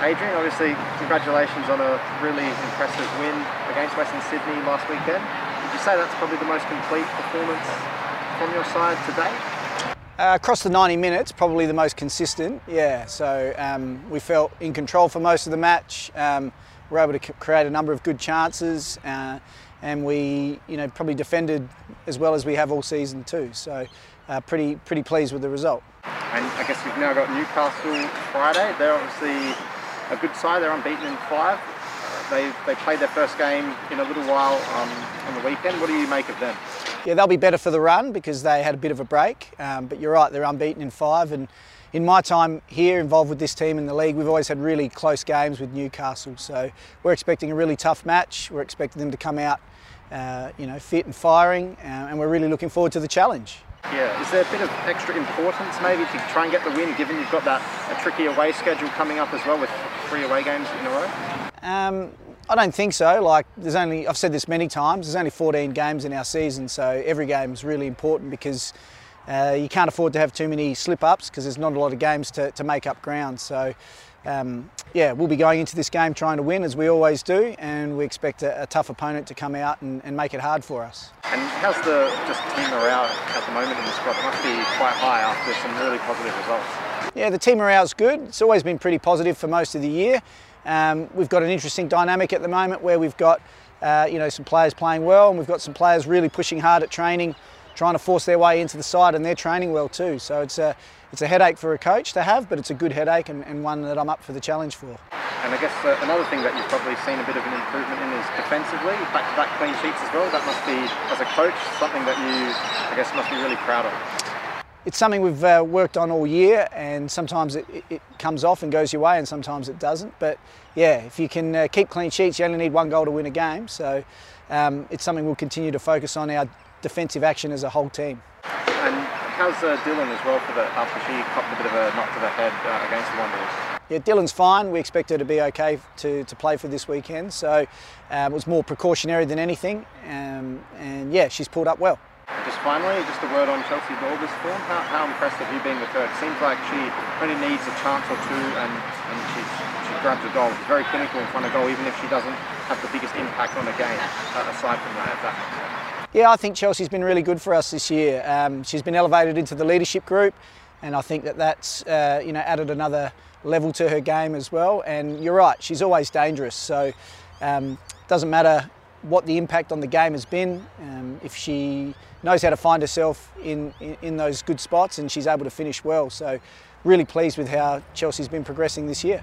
Adrian, obviously, congratulations on a really impressive win against Western Sydney last weekend. Would you say that's probably the most complete performance from your side today? Uh, across the 90 minutes, probably the most consistent, yeah. So um, we felt in control for most of the match. Um, we were able to create a number of good chances, uh, and we, you know, probably defended as well as we have all season too. So uh, pretty, pretty pleased with the result. And I guess we've now got Newcastle Friday. They're obviously a good side. They're unbeaten in five. They, they played their first game in a little while um, on the weekend. What do you make of them? Yeah, they'll be better for the run because they had a bit of a break. Um, but you're right, they're unbeaten in five. And in my time here involved with this team in the league, we've always had really close games with Newcastle. So we're expecting a really tough match. We're expecting them to come out, uh, you know, fit and firing, uh, and we're really looking forward to the challenge. Yeah, is there a bit of extra importance maybe to try and get the win, given you've got that a tricky away schedule coming up as well with three away games in a row? Um, I don't think so. Like, there's only I've said this many times. There's only 14 games in our season, so every game is really important because uh, you can't afford to have too many slip ups because there's not a lot of games to, to make up ground. So. Um, yeah, we'll be going into this game trying to win as we always do, and we expect a, a tough opponent to come out and, and, make it hard for us. And how's the just team morale at the moment in the squad? It must be quite high after some really positive results. Yeah, the team morale is good. It's always been pretty positive for most of the year. Um, we've got an interesting dynamic at the moment where we've got uh, you know some players playing well and we've got some players really pushing hard at training, trying to force their way into the side and they're training well too. So it's a it's a headache for a coach to have, but it's a good headache and, and one that I'm up for the challenge for. And I guess uh, another thing that you've probably seen a bit of an improvement in is defensively, back-to-back clean sheets as well. That must be, as a coach, something that you, I guess, must be really proud of it's something we've uh, worked on all year and sometimes it, it, it, comes off and goes your way and sometimes it doesn't. But yeah, if you can uh, keep clean sheets, you only need one goal to win a game. So um, it's something we'll continue to focus on our defensive action as a whole team. And how's uh, Dylan as well for the, after she copped a bit of a knock to the head uh, against the Wanderers? Yeah, Dylan's fine. We expect her to be okay to, to play for this weekend. So um, it was more precautionary than anything. Um, and yeah, she's pulled up well. Finally, just a word on Chelsie Dawber's form. How, how impressed have you been with her? It seems like she only needs a chance or two and, and she, she grabs a goal. She's very clinical in front of goal, even if she doesn't have the biggest impact on the game, uh, aside from that, that. Yeah, I think Chelsie's been really good for us this year. Um, she's been elevated into the leadership group, and I think that that's uh, you know added another level to her game as well. And you're right, she's always dangerous. So um, doesn't matter what the impact on the game has been. Um, if she knows how to find herself in, in, in, those good spots and she's able to finish well. So really pleased with how Chelsie's been progressing this year.